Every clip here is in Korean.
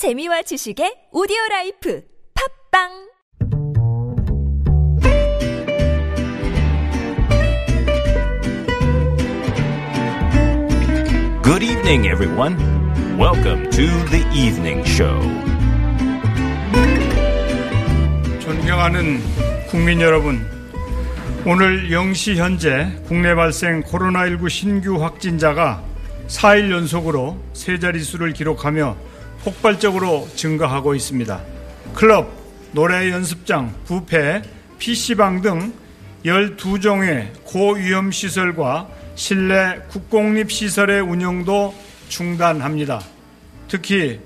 재미와 지식의 오디오 라이프 팟빵 Good evening, everyone. Welcome to the evening show. 존경하는 국민 여러분, 오늘 0시 현재 국내 발생 코로나19 신규 확진자가 4일 연속으로 세 자릿수를 기록하며 폭발적으로 증가하고 있습니다. 클럽, 노래 연습장, 부페, PC방 등 12종의 고위험 시설과 실내 국공립 시설의 운영도 중단합니다. 특히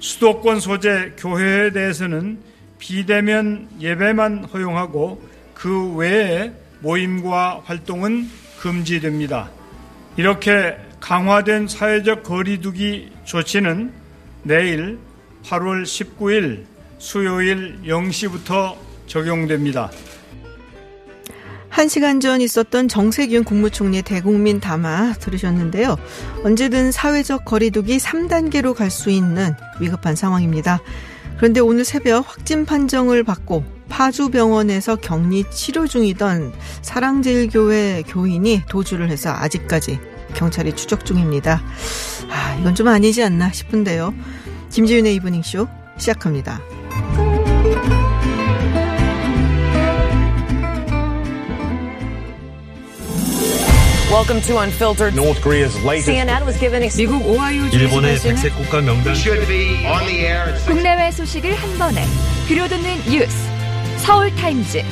수도권 소재 교회에 대해서는 비대면 예배만 허용하고 그 외에 모임과 활동은 금지됩니다. 이렇게 강화된 사회적 거리두기 조치는 내일 8월 19일 수요일 0시부터 적용됩니다. 한 시간 전 있었던 정세균 국무총리의 대국민 담화 들으셨는데요. 언제든 사회적 거리두기 3단계로 갈 수 있는 위급한 상황입니다. 그런데 오늘 새벽 확진 판정을 받고 파주 병원에서 격리 치료 중이던 사랑제일교회 교인이 도주를 해서 아직까지 경찰이 추적 중입니다. 아, 이건 좀 아니지 않나 싶은데요. 김지윤의 이브닝쇼 시작합니다. Welcome to Unfiltered. North Korea's latest CNN was given ex- 미국 오하이오 일본의 백색 국가 명단 국내외 소식을 한 번에 들려듣는 뉴스 서울 타임즈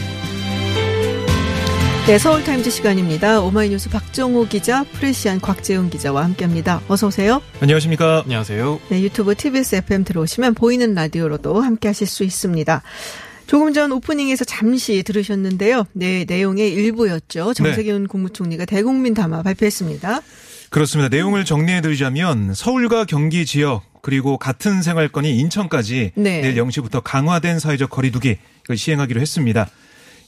네, 서울타임즈 시간입니다. 오마이뉴스 박정호 기자, 프레시안 곽재훈 기자와 함께합니다. 어서 오세요. 안녕하십니까? 안녕하세요. 네, 유튜브 TBS FM 들어오시면 보이는 라디오로도 함께하실 수 있습니다. 조금 전 오프닝에서 잠시 들으셨는데요. 네, 내용의 일부였죠. 정세균 국무총리가 대국민 담화 발표했습니다. 그렇습니다. 내용을 정리해드리자면 서울과 경기 지역 그리고 같은 생활권이 인천까지 네. 내일 0시부터 강화된 사회적 거리두기 이걸 시행하기로 했습니다.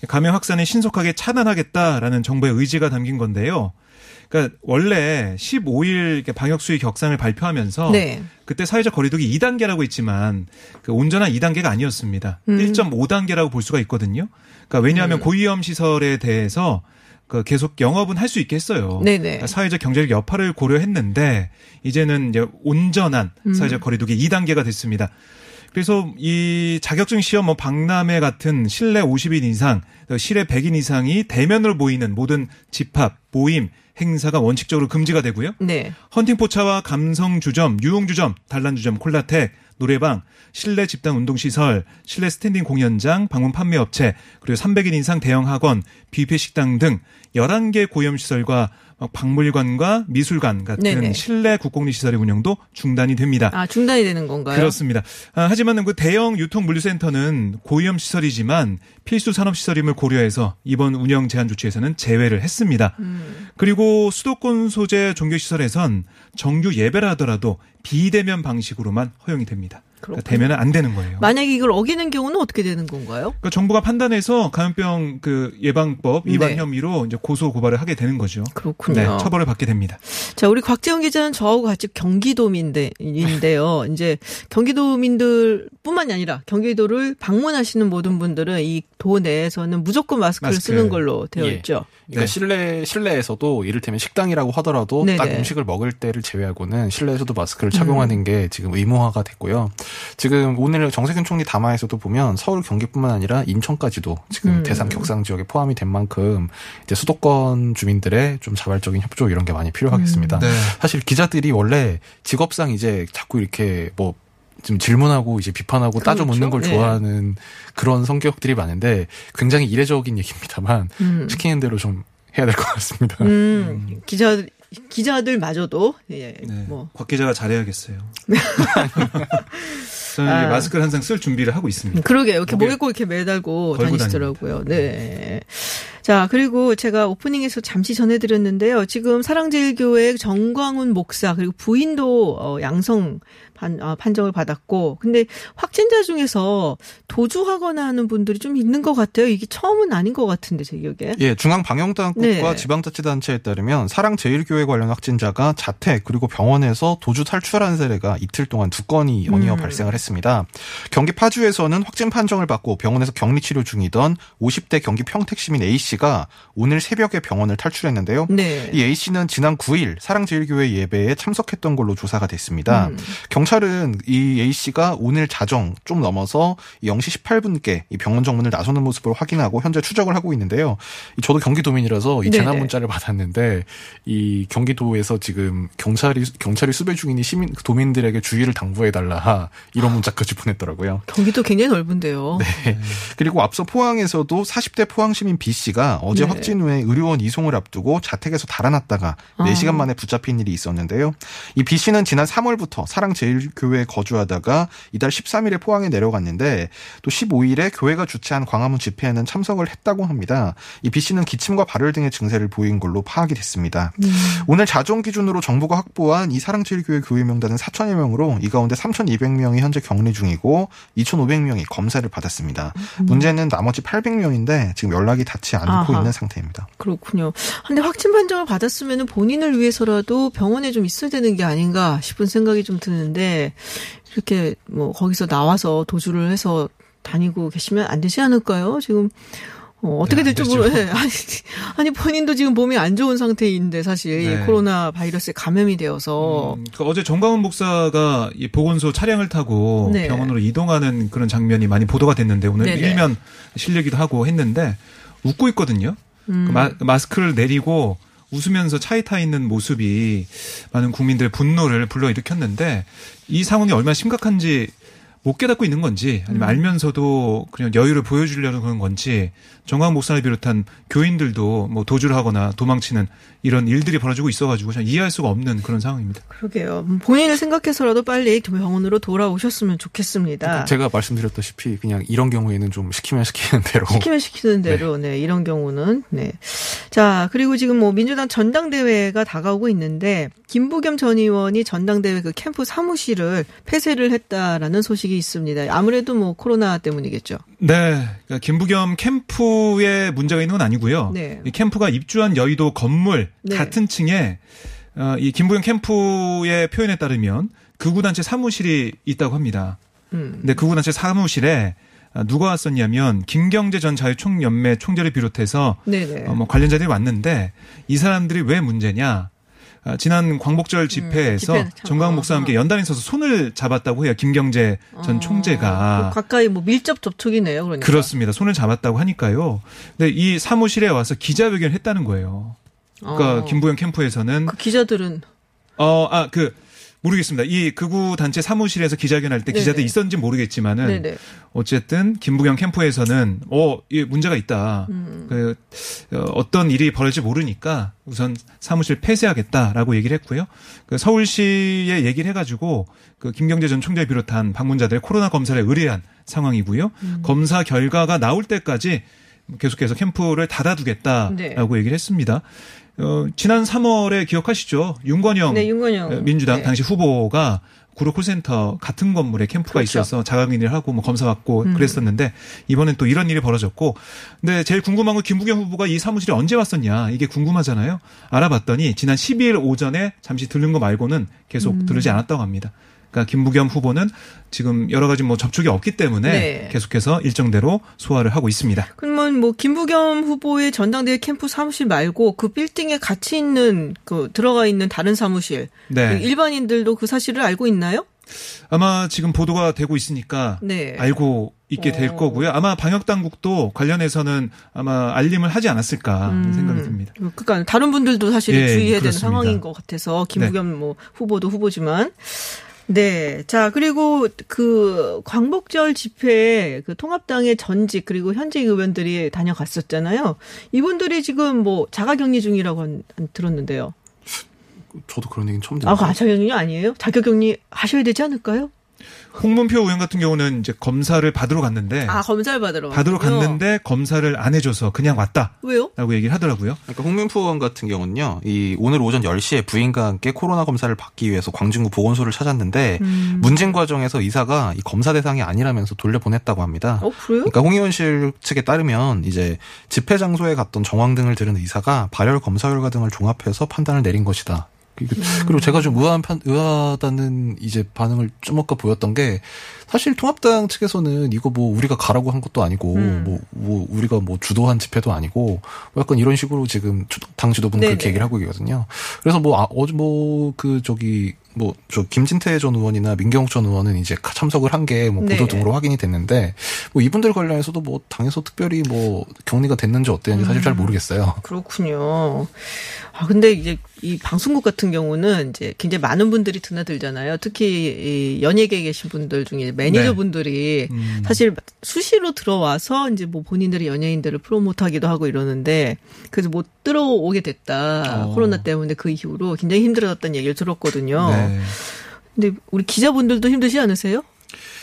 감염 확산을 신속하게 차단하겠다라는 정부의 의지가 담긴 건데요. 그러니까 원래 15일 이렇게 방역 수위 격상을 발표하면서 네. 그때 사회적 거리두기 2단계라고 했지만 그 온전한 2단계가 아니었습니다. 음. 1.5단계라고 볼 수가 있거든요. 그러니까 왜냐하면 고위험 시설에 대해서 그 계속 영업은 할 수 있게 했어요. 네네. 그러니까 사회적 경제적 여파를 고려했는데 이제는 이제 온전한 음. 사회적 거리두기 2단계가 됐습니다. 그래서 이 자격증 시험 뭐 박람회 같은 실내 50인 이상, 실외 100인 이상이 대면으로 모이는 모든 집합, 모임, 행사가 원칙적으로 금지가 되고요. 네. 헌팅 포차와 감성 주점, 유흥 주점, 단란 주점, 콜라텍, 노래방, 실내 집단 운동 시설, 실내 스탠딩 공연장, 방문 판매 업체, 그리고 300인 이상 대형 학원, 뷔페 식당 등 11개 고위험 시설과 박물관과 미술관 같은 네네. 실내 국공립 시설의 운영도 중단이 됩니다. 아, 중단이 되는 건가요? 그렇습니다. 아, 하지만 그 대형 유통 물류센터는 고위험 시설이지만 필수 산업 시설임을 고려해서 이번 운영 제한 조치에서는 제외를 했습니다. 음. 그리고 수도권 소재 종교 시설에선 정규 예배라 하더라도 비대면 방식으로만 허용이 됩니다. 그러니까 대면은 안 되는 거예요. 만약에 이걸 어기는 경우는 어떻게 되는 건가요? 그러니까 정부가 판단해서 감염병 그 예방법 위반 네. 혐의로 이제 고소 고발을 하게 되는 거죠. 그렇군요. 네, 처벌을 받게 됩니다. 자, 우리 곽재훈 기자는 저하고 같이 경기도민들인데요. 이제 경기도민들 뿐만이 아니라 경기도를 방문하시는 모든 분들은 이 도 내에서는 무조건 마스크를 마스크. 쓰는 걸로 되어 예. 있죠. 그러니까 네. 실내 실내에서도 이를테면 식당이라고 하더라도 네네. 딱 음식을 먹을 때를 제외하고는 실내에서도 마스크를 착용하는 게 지금 의무화가 됐고요. 지금 오늘 정세균 총리 담화에서도 보면 서울 경기뿐만 아니라 인천까지도 지금 음. 대상 격상 지역에 포함이 된 만큼 이제 수도권 주민들의 좀 자발적인 협조 이런 게 많이 필요하겠습니다. 네. 사실 기자들이 원래 직업상 이제 자꾸 이렇게 뭐좀 질문하고 이제 비판하고 따져 묻는 걸 그렇죠. 네. 좋아하는 그런 성격들이 많은데 굉장히 이례적인 얘기입니다만 음. 시키는 대로 좀 해야 될 것 같습니다. 음, 기자 기자들마저도 예, 네. 뭐곽 기자가 잘해야겠어요. 저는 아. 마스크를 항상 쓸 준비를 하고 있습니다. 그러게요. 이렇게 목에 꼭 이렇게 매달고 다니시더라고요. 네. 자, 그리고 제가 오프닝에서 잠시 전해드렸는데요. 지금 사랑제일교회 정광훈 목사 그리고 부인도 어, 양성 판, 아, 판정을 받았고 근데 확진자 중에서 도주하거나 하는 분들이 좀 있는 것 같아요. 이게 처음은 아닌 것 같은데 제 기억에. 예, 중앙방역당국과 네. 지방자치단체에 따르면 사랑제일교회 관련 확진자가 자택 그리고 병원에서 도주 탈출한 사례가 이틀 동안 두 건이 연이어 음. 발생을 했습니다. 경기 파주에서는 확진 판정을 받고 병원에서 격리 치료 중이던 50대 경기 평택 시민 A 씨가 오늘 새벽에 병원을 탈출했는데요. 네. 이 A 씨는 지난 9일 사랑제일교회 예배에 참석했던 걸로 조사가 됐습니다. 음. 경찰은 이 A 씨가 오늘 자정 좀 넘어서 0시 18분께 이 병원 정문을 나서는 모습을 확인하고 현재 추적을 하고 있는데요. 이 저도 경기도민이라서 이 네네. 재난 문자를 받았는데 이 경기도에서 지금 경찰이 경찰이 수배 중이니 시민 도민들에게 주의를 당부해 달라 이런 문자까지 보냈더라고요. 경기도 굉장히 넓은데요. 네. 그리고 앞서 포항에서도 40대 포항 시민 B 씨가 어제 네. 확진 후에 의료원 이송을 앞두고 자택에서 달아났다가 아. 4시간 만에 붙잡힌 일이 있었는데요. 이 B 씨는 지난 3월부터 사랑제일교회에 거주하다가 이달 13일에 포항에 내려갔는데 또 15일에 교회가 주최한 광화문 집회에는 참석을 했다고 합니다. 이 B 씨는 기침과 발열 등의 증세를 보인 걸로 파악이 됐습니다. 음. 오늘 자정 기준으로 정부가 확보한 이 사랑제일교회 교회 명단은 4천여 명으로 이 가운데 3,200명이 현재 격리 중이고 2,500명이 검사를 받았습니다. 문제는 나머지 800명인데 지금 연락이 닿지 않고 아하. 있는 상태입니다. 그렇군요. 근데 확진 판정을 받았으면 본인을 위해서라도 병원에 좀 있어야 되는 게 아닌가 싶은 생각이 좀 드는데 이렇게 뭐 거기서 나와서 도주를 해서 다니고 계시면 안 되지 않을까요? 지금 어, 어떻게 네, 안 될지. 모르. 네. 아니, 아니 본인도 지금 몸이 안 좋은 상태인데 사실 이 네. 코로나 바이러스에 감염이 되어서 음, 그 어제 정광훈 목사가 이 보건소 차량을 타고 네. 병원으로 이동하는 그런 장면이 많이 보도가 됐는데 오늘. 일면 실리기도 하고 했는데 웃고 있거든요. 음. 그 마, 마스크를 내리고 웃으면서 차에 타 있는 모습이 많은 국민들의 분노를 불러일으켰는데 이 상황이 얼마나 심각한지 못 깨닫고 있는 건지 아니면 알면서도 그냥 여유를 보여주려는 그런 건지 정광 목사를 비롯한 교인들도 뭐 도주를 하거나 도망치는 이런 일들이 벌어지고 있어가지고 참 이해할 수가 없는 그런 상황입니다. 그러게요. 음, 본인을 생각해서라도 빨리 병원으로 돌아오셨으면 좋겠습니다. 제가 말씀드렸다시피 그냥 이런 경우에는 좀 시키면 시키는 대로 시키면 시키는 대로 네. 이런 경우는 네. 자, 그리고 지금 뭐 민주당 전당대회가 다가오고 있는데 김부겸 전 의원이 전당대회 그 캠프 사무실을 폐쇄를 했다라는 소식이 있습니다. 아무래도 뭐 코로나 때문이겠죠. 네, 그러니까 김부겸 캠프에 문제가 있는 건 아니고요. 네. 이 캠프가 입주한 여의도 건물 네. 같은 층에 어, 이 김부겸 캠프의 표현에 따르면 극우단체 사무실이 있다고 합니다. 음. 근데 극우단체 사무실에 어, 누가 왔었냐면 김경재 전 자유총연맹 총재를 비롯해서. 어, 뭐 관련자들이 왔는데 이 사람들이 왜 문제냐? 아, 지난 광복절 집회에서 음, 집회 참- 정광 어, 목사와 함께 어. 연단에 서서 손을 잡았다고 해요. 김경재 전 어, 총재가. 가까이 뭐 밀접 접촉이네요. 그러니까. 그렇습니다. 손을 잡았다고 하니까요. 근데 이 사무실에 와서 기자회견을 했다는 거예요. 그러니까 어. 김부영 캠프에서는 그 기자들은 어 아 그 모르겠습니다. 이 극우 단체 사무실에서 기자회견할 때 기자들 네네. 있었는지 모르겠지만은 네네. 어쨌든 김부경 캠프에서는 어, 이 문제가 있다. 음. 그 어, 어떤 일이 벌어질지 모르니까 우선 사무실 폐쇄하겠다라고 얘기를 했고요. 그 서울시에 얘기를 해가지고 그 김경재 전 총재 비롯한 방문자들의 코로나 검사를 의뢰한 상황이고요. 음. 검사 결과가 나올 때까지 계속해서 캠프를 닫아두겠다라고 네. 얘기를 했습니다. 어, 지난 3월에 기억하시죠? 윤건영 네, 윤건영. 어, 민주당 네. 당시 후보가 구로 콜센터 같은 건물에 캠프가 그렇죠. 있어서 자가격리를 하고 뭐 검사 받고 음. 그랬었는데 이번엔 또 이런 일이 벌어졌고 근데 제일 궁금한 건 김부겸 후보가 이 사무실에 언제 왔었냐 이게 궁금하잖아요. 알아봤더니 지난 12일 오전에 잠시 들른 거 말고는 계속 음. 들르지 않았다고 합니다. 그러니까 김부겸 후보는 지금 여러 가지 뭐 접촉이 없기 때문에 네. 계속해서 일정대로 소화를 하고 있습니다. 그러면 뭐 김부겸 후보의 전당대회 캠프 사무실 말고 그 빌딩에 같이 있는 그 들어가 있는 다른 사무실 네. 그 일반인들도 그 사실을 알고 있나요? 아마 지금 보도가 되고 있으니까 네. 알고 있게 될 어. 거고요. 아마 방역 당국도 관련해서는 아마 알림을 하지 않았을까 하는 생각이 듭니다. 그러니까 다른 분들도 사실 예, 주의해야 되는 그렇습니다. 상황인 것 같아서 김부겸 뭐 후보도 후보지만 네. 자, 그리고 그 광복절 집회에 그 통합당의 전직 그리고 현직 의원들이 다녀갔었잖아요. 이분들이 지금 뭐 자가 격리 중이라고 한- 한- 들었는데요. 저도 그런 얘기는 처음 아, 들었어요. 그 자가 격리 아니에요? 자가 격리 하셔야 되지 않을까요? 홍문표 의원 같은 경우는 이제 검사를 받으러 갔는데 아 검사를 받으러 받으러. 갔는데 검사를 안 해줘서 그냥 왔다라고 왜요? 얘기를 하더라고요. 그러니까 홍민표 의원 같은 경우는요, 이 오늘 오전 10시에 부인과 함께 코로나 검사를 받기 위해서 광진구 보건소를 찾았는데 음. 문진 과정에서 의사가 이 검사 대상이 아니라면서 돌려보냈다고 합니다. 어 그래요? 그러니까 홍 의원실 측에 따르면 이제 집회 장소에 갔던 정황 등을 들은 의사가 발열 검사 결과 등을 종합해서 판단을 내린 것이다. 그리고 제가 좀 의아한 판, 의아하다는 이제 반응을 좀 아까 보였던 게 사실 통합당 측에서는 이거 뭐 우리가 가라고 한 것도 아니고 음. 뭐, 뭐 우리가 뭐 주도한 집회도 아니고 뭐 약간 이런 식으로 지금 주- 당 지도부는 그렇게. 얘기를 하고 계거든요. 그래서 뭐 아, 어제 뭐 그 저기 뭐 저 김진태 전 의원이나 민경욱 전 의원은 이제 참석을 한 게 뭐 보도 네. 등으로 확인이 됐는데 뭐 이분들 관련해서도 뭐 당에서 특별히 뭐 격리가 됐는지 어땠는지 사실 잘 음. 모르겠어요. 그렇군요. 아 근데 이제 이 방송국 같은 경우는 이제 굉장히 많은 분들이 드나들잖아요. 특히 이 연예계에 계신 분들 중에 매니저 분들이 음. 사실 수시로 들어와서 이제 뭐 본인들이 연예인들을 프로모트하기도 하고 이러는데 그래서 못 들어오게 됐다 어. 코로나 때문에 그 이후로 굉장히 힘들어졌다는 얘기를 들었거든요. 네. 근데 우리 기자분들도 힘드시 않으세요?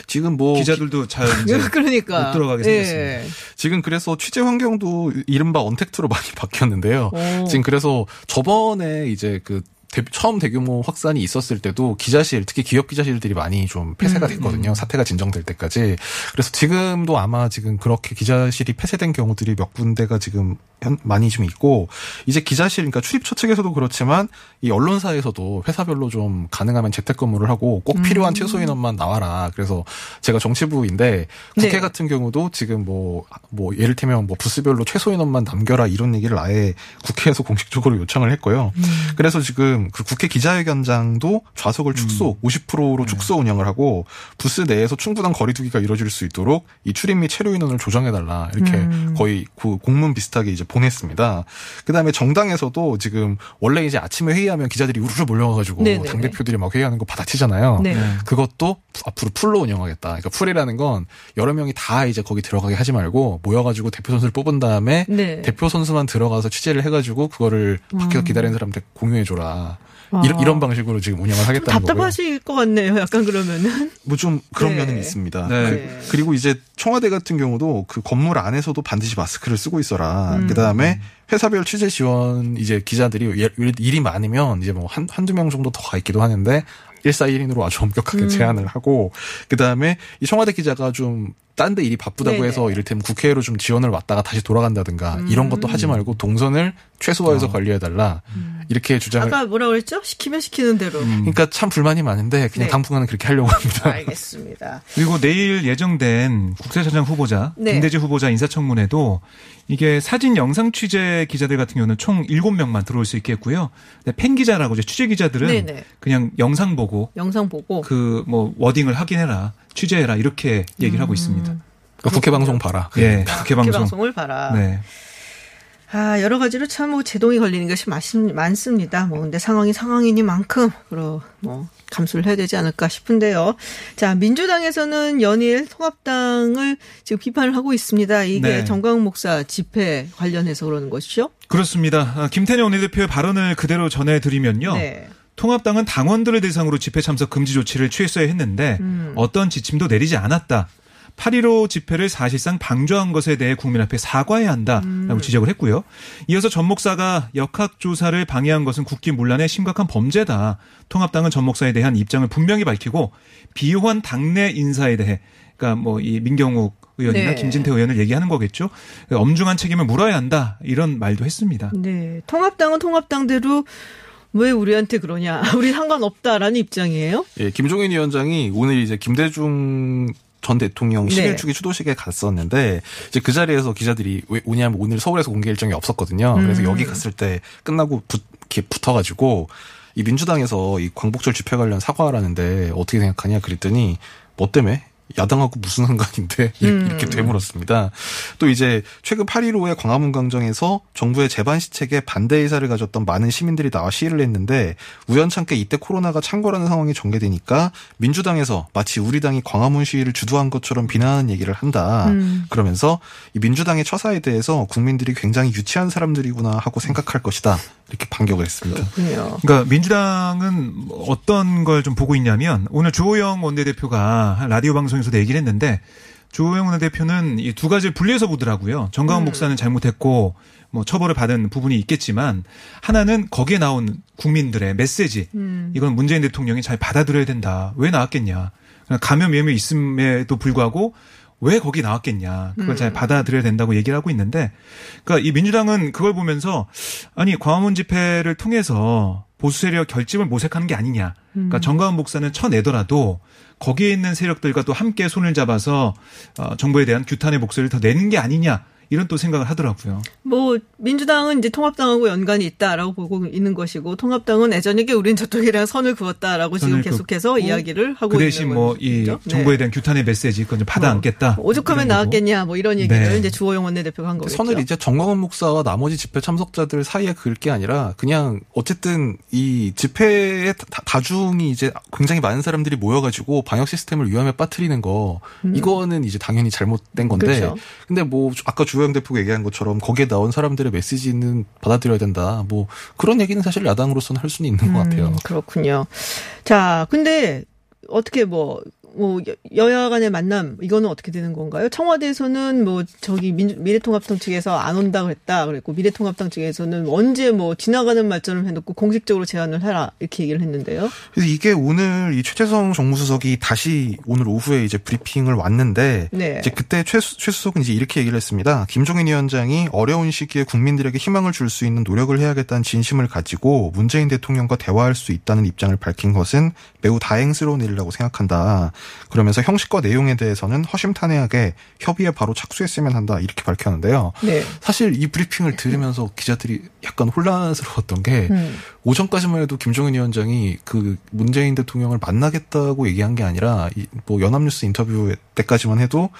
지금 뭐 기자들도 잘 이제 그러니까 못 들어가게 예. 생겼습니다. 지금 그래서 취재 환경도 이른바 언택트로 많이 바뀌었는데요. 오. 지금 그래서 저번에 이제 그 대- 처음 대규모 확산이 있었을 때도 기자실 특히 기업 기자실들이 많이 좀 폐쇄가 됐거든요. 사태가 진정될 때까지. 그래서 지금도 아마 지금 그렇게 기자실이 폐쇄된 경우들이 몇 군데가 지금 현- 많이 좀 있고 이제 기자실 그러니까 출입처 측에서도 그렇지만 이 언론사에서도 회사별로 좀 가능하면 재택근무를 하고 꼭 필요한 최소 인원만 나와라. 그래서 제가 정치부인데 국회 네. 같은 경우도 지금 뭐, 뭐, 예를 들면 뭐 부스별로 최소 인원만 남겨라 이런 얘기를 아예 국회에서 공식적으로 요청을 했고요. 그래서 지금 그 국회 기자회견장도 좌석을 축소, 50%로 축소 운영을 하고 부스 내에서 충분한 거리두기가 이루어질 수 있도록 이 출입 및 체류 인원을 조정해 달라 이렇게 거의 그 공문 비슷하게 이제 보냈습니다. 그 다음에 정당에서도 지금 원래 이제 아침에 회의하면 기자들이 우르르 몰려와가지고 네네네. 당대표들이 막 회의하는 거 받아치잖아요. 네. 그것도 푸- 앞으로 풀로 운영하겠다. 그러니까 풀이라는 건 여러 명이 다 이제 거기 들어가게 하지 말고 모여가지고 대표 선수를 뽑은 다음에 네. 대표 선수만 들어가서 취재를 해가지고 그거를 밖에서 기다리는 사람한테 공유해줘라. 아. 이런, 이런 방식으로 지금 운영을 하겠다는 거고요. 답답하실 것 같네요. 약간 그러면은. 뭐 좀 그런 네. 면은 있습니다. 네. 네. 그리고 이제 청와대 같은 경우도 그 건물 안에서도 반드시 마스크를 쓰고 있어라. 음. 그 다음에 회사별 취재 지원 이제 기자들이 일- 일이 많으면 이제 뭐 한, 한두 명 정도 더 가 있기도 하는데 1사1인으로 아주 엄격하게 음. 제한을 하고 그 다음에 이 청와대 기자가 좀 딴 데 일이 바쁘다고 네네. 해서 이를테면 국회로 좀 지원을 왔다가 다시 돌아간다든가 음. 이런 것도 하지 말고 동선을 최소화해서 관리해달라 이렇게 주장을 아까 뭐라 그랬죠? 시키면 시키는 대로. 그러니까 참 불만이 많은데 그냥 네. 당분간은 그렇게 하려고 합니다. 알겠습니다. 그리고 내일 예정된 국세청장 후보자 네. 김대지 후보자 인사청문회도 이게 사진 영상 취재 기자들 같은 경우는 총 7명만 들어올 수 있겠고요. 근데 팬 기자라고 이제 취재 기자들은 네네. 그냥 영상 보고 영상 보고. 그 뭐 워딩을 확인해라 취재해라 이렇게 얘기를 하고 있습니다. 그러니까 국회 방송 봐라. 예, 국회 방송. 방송을 봐라. 네. 아, 여러 가지로 참 뭐 제동이 걸리는 것이 많- 많습니다. 뭐 근데 상황이 상황이니만큼 그러 뭐 감수를 해야 되지 않을까 싶은데요. 자, 민주당에서는 연일 통합당을 지금 비판을 하고 있습니다. 이게 네. 정광 목사 집회 관련해서 그러는 것이죠. 그렇습니다. 아, 김태년 원내대표의 발언을 그대로 전해드리면요. 네. 통합당은 당원들을 대상으로 집회 참석 금지 조치를 취했어야 했는데 음. 어떤 지침도 내리지 않았다. 8.15 집회를 사실상 방조한 것에 대해 국민 앞에 사과해야 한다라고 음. 지적을 했고요. 이어서 전 목사가 역학조사를 방해한 것은 국기 문란의 심각한 범죄다. 통합당은 전 목사에 대한 입장을 분명히 밝히고 비호한 당내 인사에 대해 그러니까 뭐 이 민경욱 의원이나 네. 김진태 의원을 얘기하는 거겠죠. 엄중한 책임을 물어야 한다. 이런 말도 했습니다. 네. 통합당은 통합당대로 왜 우리한테 그러냐. 우리 상관없다라는 입장이에요. 예, 김종인 위원장이 오늘 이제 김대중 전 대통령 네. 11주기 추도식에 갔었는데 이제 그 자리에서 기자들이 왜 오냐면 오늘 서울에서 공개 일정이 없었거든요. 그래서 음. 여기 갔을 때 끝나고 붙, 이렇게 붙어가지고 이 민주당에서 이 광복절 집회 관련 사과하라는데 어떻게 생각하냐 그랬더니 뭐 때문에 야당하고 무슨 상관인데 음. 이렇게 되물었습니다. 또 이제 최근 8.15의 광화문 광장에서 정부의 재반 시책에 반대 의사를 가졌던 많은 시민들이 나와 시위를 했는데 우연찮게 이때 코로나가 창궐하는 상황이 전개되니까 민주당에서 마치 우리 당이 광화문 시위를 주도한 것처럼 비난하는 얘기를 한다. 음. 그러면서 이 민주당의 처사에 대해서 국민들이 굉장히 유치한 사람들이구나 하고 생각할 것이다. 이렇게 반격을 했습니다. 그렇군요. 그러니까 민주당은 어떤 걸 좀 보고 있냐면 오늘 주호영 원내대표가 한 라디오 방송에서도 얘기를 했는데 주호영 원내대표는 이 두 가지를 분리해서 보더라고요. 정강훈 목사는 잘못했고 뭐 처벌을 받은 부분이 있겠지만 하나는 거기에 나온 국민들의 메시지 이건 문재인 대통령이 잘 받아들여야 된다. 왜 나왔겠냐. 그냥 감염 위험이 있음에도 불구하고 왜 거기 나왔겠냐. 그걸 잘 받아들여야 된다고 얘기를 하고 있는데 그러니까 이 민주당은 그걸 보면서 아니 광화문 집회를 통해서 보수 세력 결집을 모색하는 게 아니냐. 그러니까 정가은 목사는 쳐내더라도 거기에 있는 세력들과 또 함께 손을 잡아서 어, 정부에 대한 규탄의 목소리를 더 내는 게 아니냐. 이런 또 생각을 하더라고요. 뭐 민주당은 이제 통합당하고 연관이 있다라고 보고 있는 것이고 통합당은 예전에게 우린 저쪽이랑 선을 그었다라고 지금 선을 계속해서 긋고 이야기를 하고 그 대신 있는 뭐이 거죠. 네. 정부에 대한 규탄의 메시지 그건 좀 받아 안겠다. 뭐 오죽하면. 나왔겠냐 뭐 이런 얘기를 네. 이제 주호영 원내대표가 한 거겠죠. 선을 이제 정광훈 목사와 나머지 집회 참석자들 사이에 그을 게 아니라 그냥 어쨌든 이 집회의 다- 다중이 이제 굉장히 많은 사람들이 모여가지고 방역 시스템을 위험에 빠뜨리는 거 이거는 이제 당연히 잘못된 건데 그렇죠. 근데 뭐 아까 주 호영 대표가 얘기한 것처럼 거기에 나온 사람들의 메시지는 받아들여야 된다 뭐 그런 얘기는 사실 야당으로서는 할 수는 있는 것 같아요. 음, 그렇군요. 자, 근데 어떻게 뭐, 뭐, 여- 여야 간의 만남, 이거는 어떻게 되는 건가요? 청와대에서는 뭐, 저기 민, 미래통합당 측에서 안 온다고 했다. 그랬고, 미래통합당 측에서는 언제 뭐, 지나가는 말처럼 해놓고 공식적으로 제안을 해라. 이렇게 얘기를 했는데요. 그래서 이게 오늘 이 최재성 정무수석이 다시 오늘 오후에 이제 브리핑을 왔는데 네. 이제 그때 최, 최 수석은 이제 이렇게 얘기를 했습니다. 김종인 위원장이 어려운 시기에 국민들에게 희망을 줄 수 있는 노력을 해야겠다는 진심을 가지고 문재인 대통령과 대화할 수 있다는 입장을 밝힌 것은 매우 다행스러운 일이라고 생각한다. 그러면서 형식과 내용에 대해서는 허심탄회하게 협의에 바로 착수했으면 한다. 이렇게 밝혔는데요. 네. 사실 이 브리핑을 들으면서 기자들이 약간 혼란스러웠던 게 음. 오전까지만 해도 김종인 위원장이 그 문재인 대통령을 만나겠다고 얘기한 게 아니라 이뭐 연합뉴스 인터뷰 때까지만 해도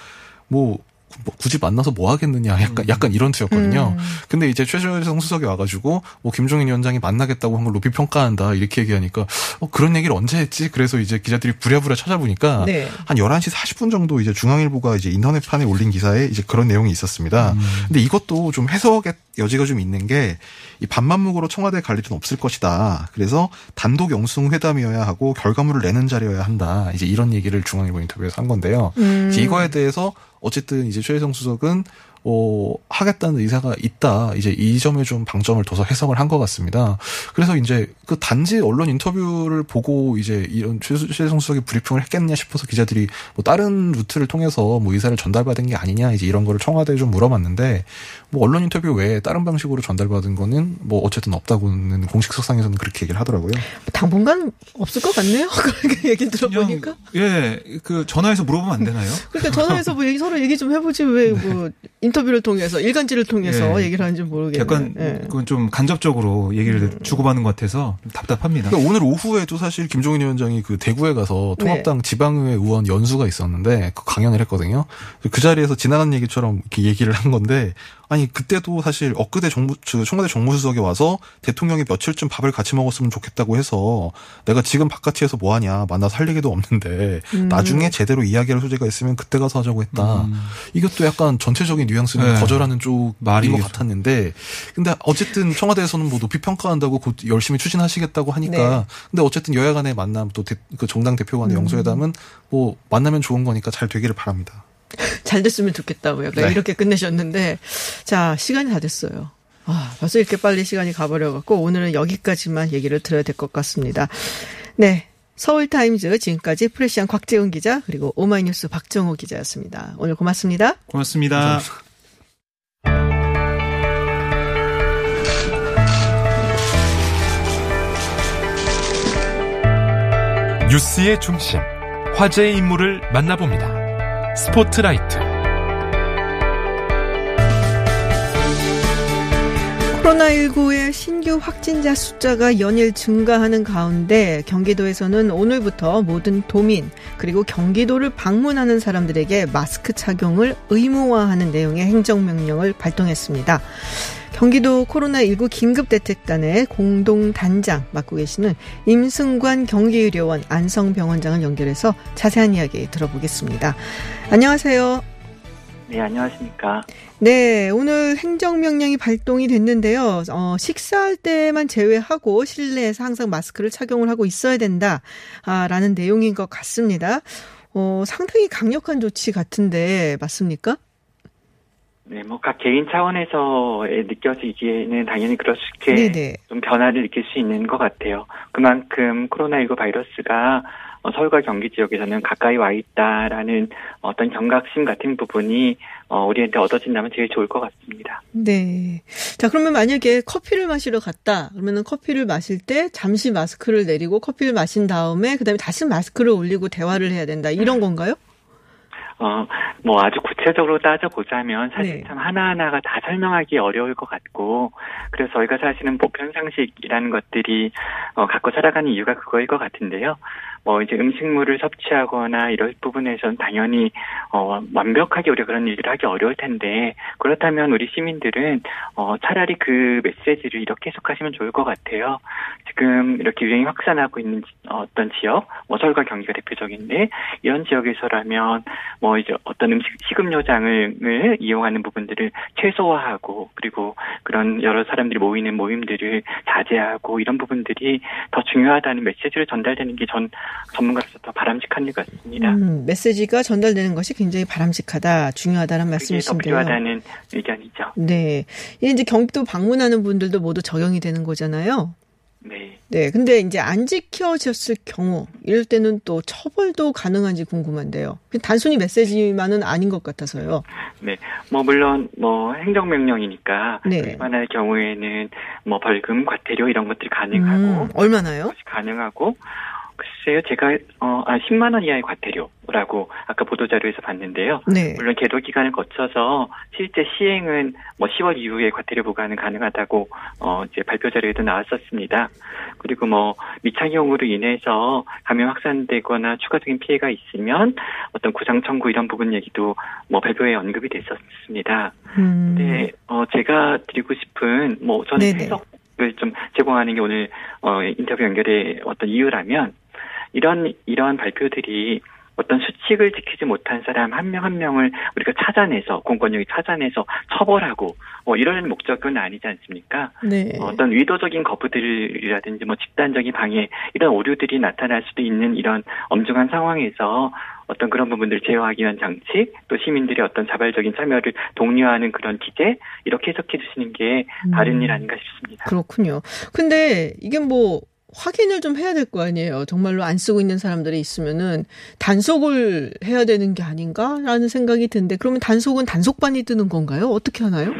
뭐, 뭐 굳이 만나서 뭐 하겠느냐 약간 약간 이런 투였거든요. 근데 이제 최재성 수석이 와가지고 뭐 김종인 위원장이 만나겠다고 한 걸 높이 평가한다 이렇게 얘기하니까 어 그런 얘기를 언제 했지? 그래서 이제 기자들이 부랴부랴 찾아보니까 네. 한 11시 40분 정도 이제 중앙일보가 이제 인터넷판에 올린 기사에 이제 그런 내용이 있었습니다. 근데 이것도 좀 해석의 여지가 좀 있는 게 이 반만묵으로 청와대 갈 일은 없을 것이다. 그래서 단독 영승 회담이어야 하고 결과물을 내는 자리여야 한다. 이제 이런 얘기를 중앙일보 인터뷰에서 한 건데요. 이제 이거에 대해서 어쨌든 이제 최혜성 수석은 어, 하겠다는 의사가 있다. 이제 이 점에 좀 방점을 둬서 해석을 한 것 같습니다. 그래서 이제 그 단지 언론 인터뷰를 보고 이제 이런 최- 최혜성 수석이 브리핑을 했겠냐 싶어서 기자들이 뭐 다른 루트를 통해서 뭐 의사를 전달받은 게 아니냐 이제 이런 거를 청와대에 좀 물어봤는데 뭐 언론 인터뷰 외에 다른 방식으로 전달받은 거는 뭐 어쨌든 없다고는 공식 석상에서는 그렇게 얘기를 하더라고요. 당분간 없을 것 같네요. 그렇게 얘기 들어보니까. 예, 그 전화해서 물어보면 안 되나요? 그러니까 전화해서 뭐 얘기, 서로 얘기 좀 해보지 왜 뭐 인터뷰를 통해서 일간지를 통해서 예. 얘기를 하는지 모르겠네요. 약간 예. 그건 좀 간접적으로 얘기를 주고받는 것 같아서 좀 답답합니다. 그러니까 오늘 오후에도 사실 김종인 위원장이 그 대구에 가서 통합당 지방의회 의원 연수가 있었는데 그 강연을 했거든요. 그 자리에서 지나간 얘기처럼 이렇게 얘기를 한 건데 아니 그때도 사실 엊그제 정부 저 청와대 정무수석이 와서 대통령이 며칠쯤 밥을 같이 먹었으면 좋겠다고 해서 내가 지금 바깥에서 뭐 하냐 만나서 할 얘기도 없는데 나중에 제대로 이야기할 소재가 있으면 그때 가서 하자고 했다. 이것도 약간 전체적인 뉘앙 스는 네. 거절하는 쪽인 말이 것 같았는데 근데 어쨌든 청와대에서는 뭐 높이 평가한다고 곧 열심히 추진하시겠다고 하니까 네. 근데 어쨌든 여야 간의 만남 또 그 정당 대표 간의 영수회담은 뭐 만나면 좋은 거니까 잘 되기를 바랍니다. 잘 됐으면 좋겠다. 뭐 약간 네. 이렇게 끝내셨는데 자 시간이 다 됐어요. 아 벌써 이렇게 빨리 시간이 가버려갖고 오늘은 여기까지만 얘기를 들어야 될 것 같습니다. 네. 서울타임즈 지금까지 프레시안 곽재훈 기자 그리고 오마이뉴스 박정호 기자였습니다. 오늘 고맙습니다. 고맙습니다. 뉴스의 중심, 화제의 인물을 만나봅니다. 스포트라이트. 코로나19의 신규 확진자 숫자가 연일 증가하는 가운데 경기도에서는 오늘부터 모든 도민 그리고 경기도를 방문하는 사람들에게 마스크 착용을 의무화하는 내용의 행정명령을 발동했습니다. 경기도 코로나19 긴급대책단의 공동단장 맡고 계시는 임승관 경기의료원 안성병원장을 연결해서 자세한 이야기 들어보겠습니다. 안녕하세요. 네, 안녕하십니까. 네, 오늘 행정명령이 발동이 됐는데요. 어, 식사할 때만 제외하고 실내에서 항상 마스크를 착용을 하고 있어야 된다. 아, 라는 내용인 것 같습니다. 어, 상당히 강력한 조치 같은데, 맞습니까? 네, 뭐 각 개인 차원에서 느껴지기에는 당연히 그렇게 네네. 좀 변화를 느낄 수 있는 것 같아요. 그만큼 코로나19 바이러스가 어, 서울과 경기 지역에서는 가까이 와 있다라는 어떤 경각심 같은 부분이 어, 우리한테 얻어진다면 제일 좋을 것 같습니다. 네. 자, 그러면 만약에 커피를 마시러 갔다. 그러면은 커피를 마실 때 잠시 마스크를 내리고 커피를 마신 다음에 그다음에 다시 마스크를 올리고 대화를 해야 된다. 이런 건가요? 어, 뭐 아주 구체적으로 따져보자면 사실 네. 참 하나하나가 다 설명하기 어려울 것 같고, 그래서 저희가 사실은 보편 상식이라는 것들이, 어, 갖고 살아가는 이유가 그거일 것 같은데요. 뭐 이제 음식물을 섭취하거나 이럴 부분에서는 당연히, 어, 완벽하게 우리가 그런 일을 하기 어려울 텐데, 그렇다면 우리 시민들은, 어, 차라리 그 메시지를 이렇게 해석하시면 좋을 것 같아요. 지금 이렇게 유행이 확산하고 있는 지- 어, 어떤 지역, 뭐 서울과 경기가 대표적인데, 이런 지역에서라면, 뭐 이제 어떤 음식 식음료장을 을 이용하는 부분들을 최소화하고 그리고 그런 여러 사람들이 모이는 모임들을 자제하고 이런 부분들이 더 중요하다는 메시지를 전달되는 게 전 전문가로서 더 바람직한 일 같습니다. 음, 메시지가 전달되는 것이 굉장히 바람직하다, 중요하다는 말씀이신데요. 필요하다는 의견이죠. 네. 이제 경기도 방문하는 분들도 모두 적용이 되는 거잖아요. 네. 네. 근데 이제 안 지켜졌을 경우, 이럴 때는 또 처벌도 가능한지 궁금한데요. 단순히 메시지만은 아닌 것 같아서요. 네. 뭐 물론 뭐 행정명령이니까 네. 위반할 경우에는 뭐 벌금, 과태료 이런 것들이 가능하고 음, 얼마나요? 가능하고 글쎄요 제가 어, 아 10만 원 이하의 과태료라고 아까 보도 자료에서 봤는데요. 네. 물론 계도 기간을 거쳐서 실제 시행은 뭐 10월 이후에 과태료 부과는 가능하다고 어 이제 발표 자료에도 나왔었습니다. 그리고 뭐 미착용으로 인해서 감염 확산되거나 추가적인 피해가 있으면 어떤 구상 청구 이런 부분 얘기도 뭐 발표에 언급이 됐었습니다. 음. 네, 어 제가 드리고 싶은 뭐 저는 네네. 해석 을 좀 제공하는 게 오늘 어 인터뷰 연결의 어떤 이유라면 이런 이런 발표들이 어떤 수칙을 지키지 못한 사람 한명한 명을 우리가 찾아내서 공권력이 찾아내서 처벌하고 어 이런 목적은 아니지 않습니까? 네. 어떤 의도적인 거부들이라든지 뭐 집단적인 방해 이런 오류들이 나타날 수도 있는 이런 엄중한 상황에서 어떤 그런 부분들을 제어하기 위한 장치 또 시민들의 어떤 자발적인 참여를 독려하는 그런 기재 이렇게 해석해 주시는 게 바른 음. 일 아닌가 싶습니다. 그렇군요. 근데 이게 뭐 확인을 좀 해야 될 거 아니에요. 정말로 안 쓰고 있는 사람들이 있으면은 단속을 해야 되는 게 아닌가라는 생각이 드는데 그러면 단속은 단속반이 뜨는 건가요? 어떻게 하나요?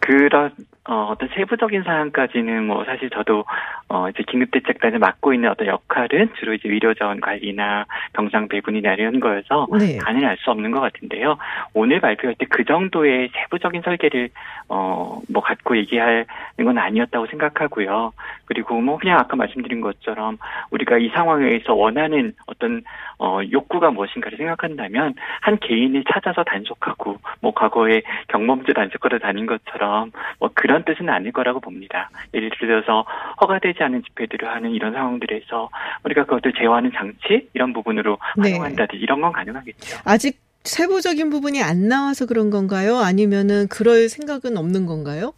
그런 어, 어떤 세부적인 사항까지는 뭐 사실 저도 어 이제 긴급대책단을 맡고 있는 어떤 역할은 주로 이제 의료자원 관리나 병상 배분이나 이런 거여서 네. 단을 알 수 없는 것 같은데요. 오늘 발표할 때 그 정도의 세부적인 설계를 어 뭐 갖고 얘기하는 건 아니었다고 생각하고요. 그리고 뭐 그냥 아까 말씀드린 것처럼 우리가 이 상황에서 원하는 어떤 어 욕구가 무엇인가를 생각한다면 한 개인을 찾아서 단속하고 뭐 과거에 경범죄 단속하러 다닌 것처럼 뭐 그런 뜻은 아닐 거라고 봅니다. 예를 들어서 허가되지 않은 집회들을 하는 이런 상황들에서 우리가 그것들 제어하는 장치 이런 부분으로 네. 활용한다든지 이런 건 가능하겠죠. 아직 세부적인 부분이 안 나와서 그런 건가요? 아니면은 그럴 생각은 없는 건가요?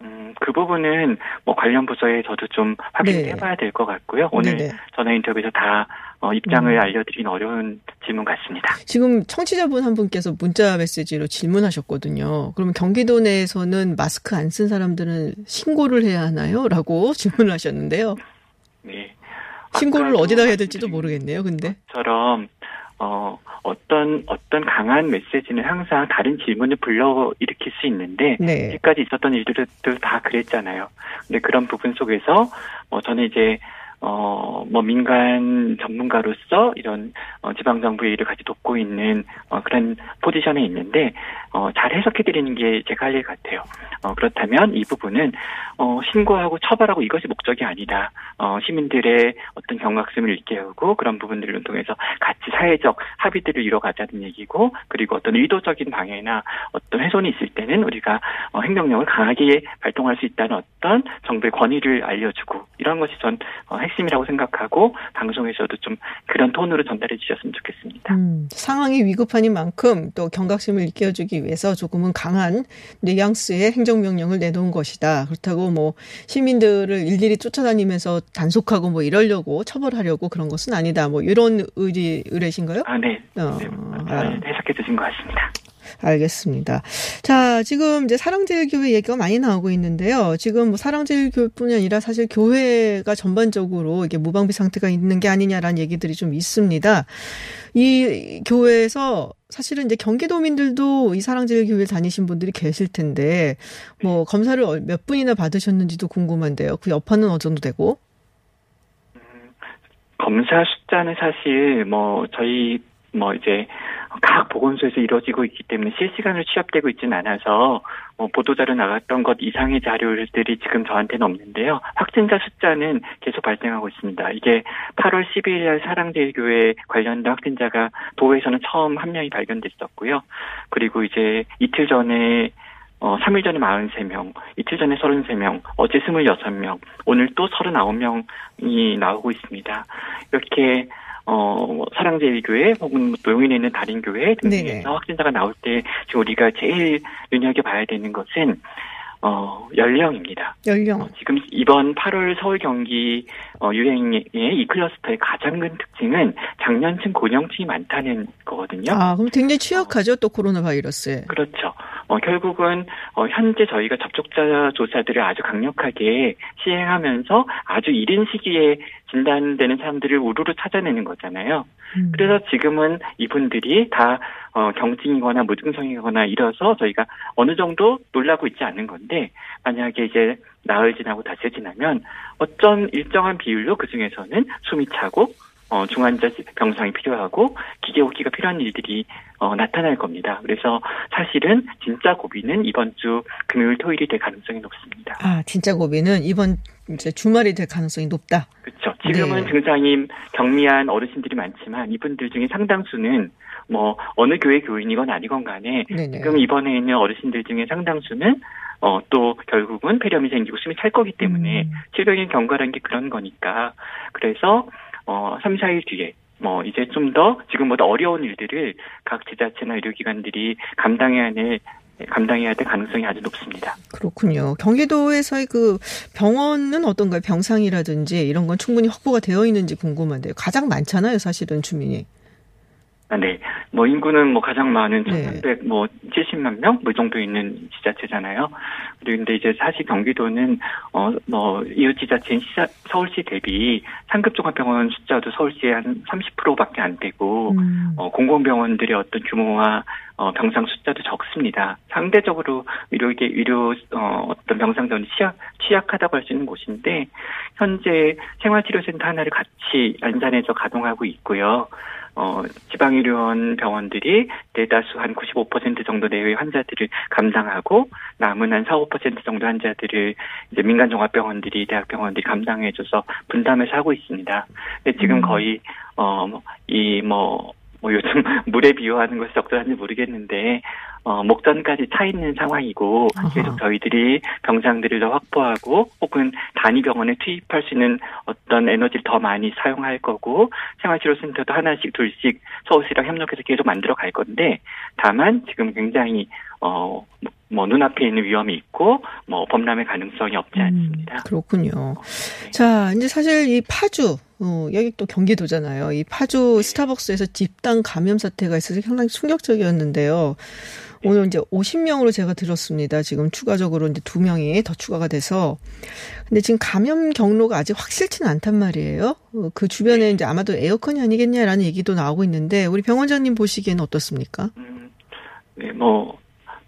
음, 그 부분은 뭐 관련 부서에 저도 좀 확인을 네. 해봐야 될것 같고요. 오늘 네네. 전화 인터뷰에서 다 어, 입장을 음. 알려드리긴 어려운 질문 같습니다. 지금 청취자분 한 분께서 문자 메시지로 질문하셨거든요. 그러면 경기도 내에서는 마스크 안 쓴 사람들은 신고를 해야 하나요? 라고 질문을 하셨는데요. 네. 신고를 어디다 해야 될지도 모르겠네요, 근데. 것처럼 어, 어떤 어떤 강한 메시지는 항상 다른 질문을 불러 일으킬 수 있는데 네. 지금까지 있었던 일들도 다 그랬잖아요. 근데 그런 부분 속에서 어, 저는 이제 어, 뭐 민간 전문가로서 이런 어, 지방정부의 일을 같이 돕고 있는 어, 그런 포지션에 있는데 어, 잘 해석해 드리는 게 제가 할 일 같아요. 어, 그렇다면 이 부분은 어, 신고하고 처벌하고 이것이 목적이 아니다. 어, 시민들의 어떤 경각심을 일깨우고 그런 부분들을 통해서 같이 사회적 합의들을 이뤄가자는 얘기고 그리고 어떤 의도적인 방해나 어떤 훼손이 있을 때는 우리가 어, 행정력을 강하게 발동할 수 있다는 어떤 정부의 권위를 알려주고 이런 것이 전 어, 핵심이라고 생각하고 방송에서도 좀 그런 톤으로 전달해 주셨으면 좋겠습니다. 음, 상황이 위급하니 만큼 또 경각심을 일깨워주기 위해서 조금은 강한 뉘앙스의 행정명령을 내놓은 것이다. 그렇다고 뭐 시민들을 일일이 쫓아다니면서 단속하고 뭐 이러려고 처벌하려고 그런 것은 아니다. 뭐 이런 의리 의뢰신가요? 아, 네. 어, 네, 아. 해석해 주신 것 같습니다. 알겠습니다. 자, 지금 이제 사랑제일교회 얘기가 많이 나오고 있는데요. 지금 뭐 사랑제일교회뿐이 아니라 사실 교회가 전반적으로 이게 무방비 상태가 있는 게 아니냐라는 얘기들이 좀 있습니다. 이 교회에서 사실은 이제 경기도민들도 이 사랑제일교회 다니신 분들이 계실 텐데 뭐 검사를 몇 분이나 받으셨는지도 궁금한데요. 그 여파는 어느 정도 되고? 검사 숫자는 사실 뭐 저희 뭐 이제 각 보건소에서 이루어지고 있기 때문에 실시간으로 취합되고 있지는 않아서 뭐 보도자료 나갔던 것 이상의 자료들이 지금 저한테는 없는데요. 확진자 숫자는 계속 발생하고 있습니다. 이게 8월 12일 날 사랑제일교회 관련된 확진자가 도에서는 처음 한 명이 발견됐었고요. 그리고 이제 이틀 전에 어, 3일 전에 43명, 이틀 전에 33명, 어제 26명, 오늘 또 39명이 나오고 있습니다. 이렇게 어, 뭐 사랑제일교회 혹은 또 용인에 있는 다린교회 등에서 네네. 확진자가 나올 때 지금 우리가 제일 눈여겨봐야 되는 것은 어, 연령입니다. 연령. 어, 지금 이번 8월 서울 경기 어, 유행의 이 클러스터의 가장 큰 특징은 장년층 고령층이 많다는 거거든요. 아, 그럼 굉장히 취약하죠, 또 코로나 바이러스에. 그렇죠. 어, 결국은 어, 현재 저희가 접촉자 조사들을 아주 강력하게 시행하면서 아주 이른 시기에 진단되는 사람들을 우르르 찾아내는 거잖아요. 음. 그래서 지금은 이분들이 다 어, 경증이거나 무증상이거나 이래서 저희가 어느 정도 놀라고 있지 않은 건데 만약에 이제 나흘 지나고 다시 지나면 어떤 일정한 비율로 그 중에서는 숨이 차고 어, 중환자 병상이 필요하고 기계 호기가 필요한 일들이 어, 나타날 겁니다. 그래서 사실은 진짜 고비는 이번 주 금요일 토요일이 될 가능성이 높습니다. 아, 진짜 고비는 이번 이제 주말이 될 가능성이 높다. 그렇죠. 지금은 네. 증상이 경미한 어르신들이 많지만 이분들 중에 상당수는 뭐 어느 교회 교인이건 아니건 간에 네네. 지금 입원해 있는 어르신들 중에 상당수는 어, 또 결국은 폐렴이 생기고 숨이 찰 거기 때문에 음. 질병의 경과라는 게 그런 거니까 그래서 어, 3, 4일 뒤에 뭐 이제 좀 더 지금보다 어려운 일들을 각 지자체나 의료기관들이 감당해야 할 감당해야 될 가능성이 아주 높습니다. 그렇군요. 경기도에서의 그 병원은 어떤가요? 병상이라든지 이런 건 충분히 확보가 되어 있는지 궁금한데요. 가장 많잖아요, 사실은 주민이. 아, 네. 뭐 인구는 뭐 가장 많은 네. 1,300, 뭐 70만 명? 뭐이 정도 있는 지자체잖아요. 그런데 이제 사실 경기도는 어, 뭐 이웃 지자체인 시자, 서울시 대비 상급 종합병원 숫자도 서울시에 한 30%밖에 안 되고 음. 어, 공공병원들의 어떤 규모와 어, 병상 숫자도 적습니다. 상대적으로 의료계 의료 어, 어떤 병상 자원이 취약 취약하다고 할 수 있는 곳인데 현재 생활치료센터 하나를 같이 안산에서 가동하고 있고요. 어, 지방의료원 병원들이 대다수 한 95% 정도 내외의 환자들을 감당하고 남은 한 4, 5% 정도 환자들을 이제 민간 종합병원들이 대학병원들이 감당해줘서 분담해서 하고 있습니다. 근데 지금 음. 거의 어이뭐 뭐 요즘 물에 비유하는 것이 적절한지 모르겠는데 어 목전까지 차 있는 상황이고. 계속 저희들이 병상들을 더 확보하고 혹은 단위 병원에 투입할 수 있는 어떤 에너지를 더 많이 사용할 거고 생활치료센터도 하나씩 둘씩 서울시랑 협력해서 계속 만들어 갈 건데 다만 지금 굉장히 어 뭐 눈앞에 있는 위험이 있고 뭐 범람의 가능성이 없지 않습니다. 음, 그렇군요. 네. 자, 이제 사실 이 파주, 어, 여기 또 경기도잖아요. 이 파주 스타벅스에서 집단 감염 사태가 있어서 상당히 충격적이었는데요. 오늘 이제 50명으로 제가 들었습니다. 지금 추가적으로 이제 두 명이 더 추가가 돼서. 근데 지금 감염 경로가 아직 확실치는 않단 말이에요. 어, 그 주변에 이제 아마도 에어컨이 아니겠냐라는 얘기도 나오고 있는데 우리 병원장님 보시기에는 어떻습니까? 음, 네, 뭐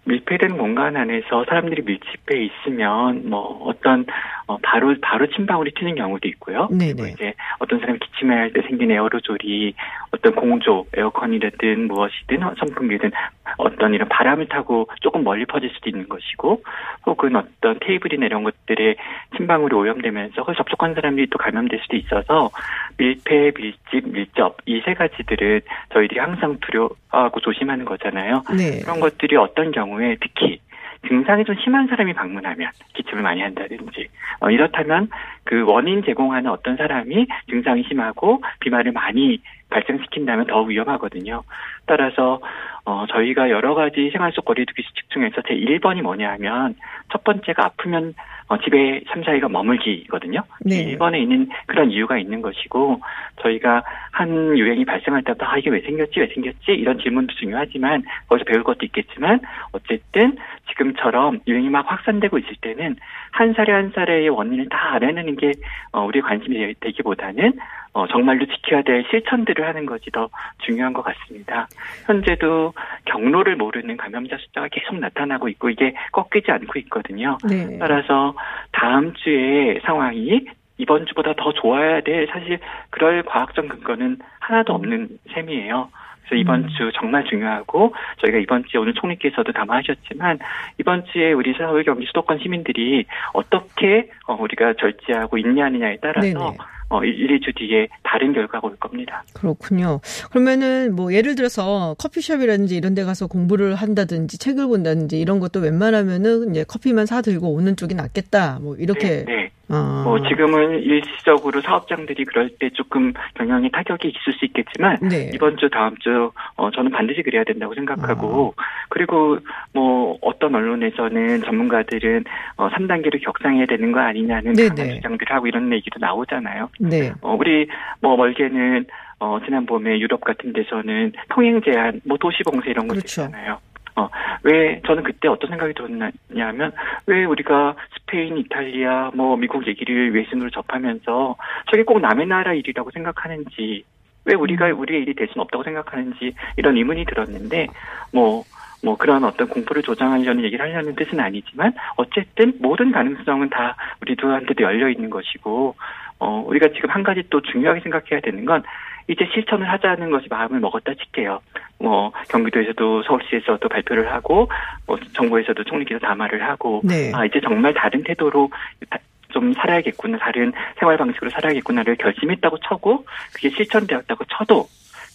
밀폐된 공간 안에서 사람들이 밀집해 있으면 뭐 어떤 어, 바로 바로 침방울이 튀는 경우도 있고요. 네네. 그리고 이제 어떤 사람이 기침을 할때 생긴 에어로졸이 어떤 공조, 에어컨이든 무엇이든 선풍기든 어떤 이런 바람을 타고 조금 멀리 퍼질 수도 있는 것이고 혹은 어떤 테이블이나 이런 것들에 침방울이 오염되면서 그걸 접촉한 사람들이 또 감염될 수도 있어서 밀폐, 밀집, 밀접 이 세 가지들은 저희들이 항상 두려워 하고 조심하는 거잖아요. 네. 그런 것들이 어떤 경우에 특히 증상이 좀 심한 사람이 방문하면 기침을 많이 한다든지 어, 이렇다면 그 원인 제공하는 어떤 사람이 증상이 심하고 비말을 많이 발생시킨다면 더 위험하거든요. 따라서 어, 저희가 여러 가지 생활 속 거리두기 수칙 중에서 제 1번이 뭐냐 하면 첫 번째가 아프면 어, 집에 3, 4일가 머물기거든요. 네. 1번에 있는 그런 이유가 있는 것이고 저희가 한 유행이 발생할 때부터 아 이게 왜 생겼지 왜 생겼지 이런 질문도 중요하지만 거기서 배울 것도 있겠지만 어쨌든 지금처럼 유행이 막 확산되고 있을 때는 한 살에 한 살의 원인을 다 알아내는 게 어, 우리의 관심이 되기보다는 어, 정말로 지켜야 될 실천들을 하는 것이 더 중요한 것 같습니다. 현재도 경로를 모르는 감염자 숫자가 계속 나타나고 있고 이게 꺾이지 않고 있거든요. 네. 따라서 다음 주에 상황이 이번 주보다 더 좋아야 될 사실 그럴 과학적 근거는 하나도 없는 셈이에요. 그래서 이번 음. 주 정말 중요하고 저희가 이번 주에 오늘 총리께서도 담화하셨지만 이번 주에 우리 서울 경기 수도권 시민들이 어떻게 어, 우리가 절제하고 있냐느냐에 따라서 네네. 어, 1, 2주 뒤에 다른 결과가 올 겁니다. 그렇군요. 그러면은 뭐 예를 들어서 커피숍이라든지 이런 데 가서 공부를 한다든지 책을 본다든지 이런 것도 웬만하면은 이제 커피만 사 들고 오는 쪽이 낫겠다. 뭐 이렇게 네, 네. 어. 뭐 지금은 일시적으로 사업장들이 그럴 때 조금 경영에 타격이 있을 수 있겠지만 네. 이번 주 다음 주 어, 저는 반드시 그래야 된다고 생각하고 그리고 뭐 어떤 언론에서는 전문가들은 어, 3단계로 격상해야 되는 거 아니냐는 네네. 강한 주장들을 하고 이런 얘기도 나오잖아요. 네. 어, 우리 뭐 멀게는 어, 지난 봄에 유럽 같은 데서는 통행 제한, 뭐 도시 봉쇄 이런 거 그렇죠. 있잖아요. 어, 왜, 저는 그때 어떤 생각이 들었냐면, 왜 우리가 스페인, 이탈리아, 뭐, 미국 얘기를 외신으로 접하면서, 저게 꼭 남의 나라 일이라고 생각하는지, 왜 우리가 우리의 일이 될 수는 없다고 생각하는지, 이런 의문이 들었는데, 뭐, 뭐 그런 어떤 공포를 조장하려는 얘기를 하려는 뜻은 아니지만 어쨌든 모든 가능성은 다 우리들한테도 열려 있는 것이고 어 우리가 지금 한 가지 또 중요하게 생각해야 되는 건 이제 실천을 하자는 것이 마음을 먹었다 칠게요. 뭐 경기도에서도 서울시에서도 발표를 하고 뭐 정부에서도 총리께서 담화를 하고 네. 아 이제 정말 다른 태도로 다- 좀 살아야겠구나 다른 생활 방식으로 살아야겠구나를 결심했다고 쳐고 그게 실천되었다고 쳐도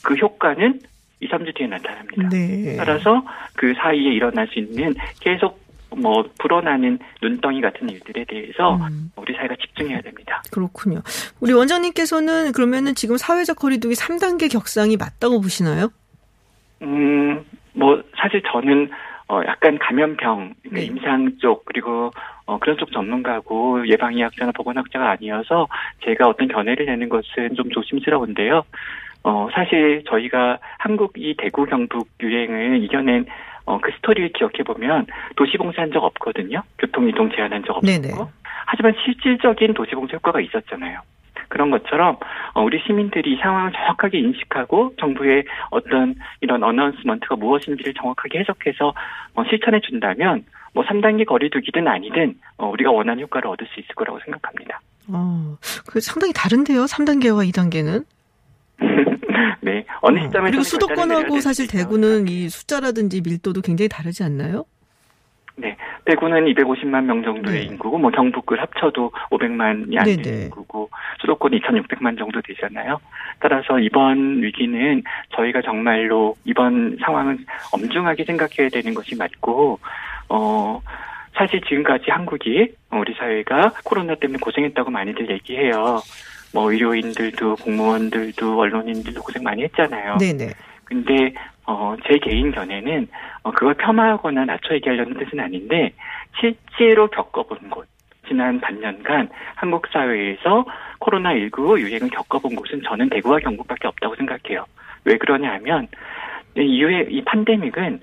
그 효과는 2, 3주 뒤에 나타납니다. 네. 따라서 그 사이에 일어날 수 있는 계속 뭐 불어나는 눈덩이 같은 일들에 대해서 음. 우리 사회가 집중해야 됩니다. 그렇군요. 우리 원장님께서는 그러면은 지금 사회적 거리두기 3단계 격상이 맞다고 보시나요? 음, 뭐 사실 저는 어 약간 감염병, 그러니까 네. 임상 쪽 그리고 어 그런 쪽 전문가고 예방의학자나 보건학자가 아니어서 제가 어떤 견해를 내는 것은 좀 조심스러운데요. 어 사실 저희가 한국 이 대구 경북 유행을 이겨낸 어 그 스토리를 기억해 보면 도시 봉쇄한 적 없거든요. 교통 이동 제한한 적 없고. 네네. 하지만 실질적인 도시 봉쇄 효과가 있었잖아요. 그런 것처럼 어, 우리 시민들이 이 상황을 정확하게 인식하고 정부의 어떤 이런 어나운스먼트가 무엇인지를 정확하게 해석해서 어, 실천해 준다면 뭐 3단계 거리두기든 아니든 어, 우리가 원하는 효과를 얻을 수 있을 거라고 생각합니다. 어, 그 상당히 다른데요. 3단계와 2단계는. 네, 어느 시점에서 그리고 수도권하고 사실 대구는 이 숫자라든지 밀도도 굉장히 다르지 않나요? 네, 대구는 250만 명 정도의 네. 인구고 뭐 경북을 합쳐도 500만이 안 되는. 인구고 수도권이 2,600만 정도 되잖아요. 따라서 이번 위기는 저희가 정말로 이번 상황은 엄중하게 생각해야 되는 것이 맞고 어 사실 지금까지 한국이 우리 사회가 코로나 때문에 고생했다고 많이들 얘기해요. 뭐 의료인들도 공무원들도 언론인들도 고생 많이 했잖아요. 네네. 근데 어, 제 개인 견해는 어, 그걸 폄하하거나 낮춰 얘기하려는 뜻은 아닌데 실제로 겪어본 곳 지난 반년간 한국 사회에서 코로나19 유행을 겪어본 곳은 저는 대구와 경북밖에 없다고 생각해요. 왜 그러냐 하면 이 유해 이 팬데믹은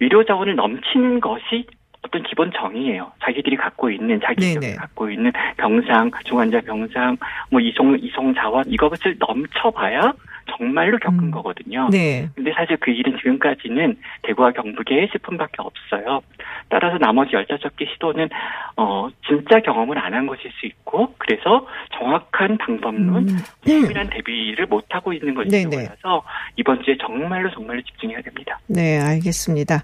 의료 자원을 넘치는 것이 어떤 기본 정의예요. 자기들이 갖고 있는 자기 네네. 갖고 있는 병상, 중환자 병상, 뭐 이송 이송 자원 이것을 넘쳐봐야 정말로 겪은 음. 거거든요. 네. 근데 사실 그 일은 지금까지는 대구와 경북에 10분밖에 없어요. 따라서 나머지 15개 시도는 어 진짜 경험을 안 한 것일 수 있고 그래서 정확한 방법론, 음. 세밀한 대비를 못 하고 있는 네네. 보여서 이번 주에 정말로 정말로 집중해야 됩니다. 네, 알겠습니다.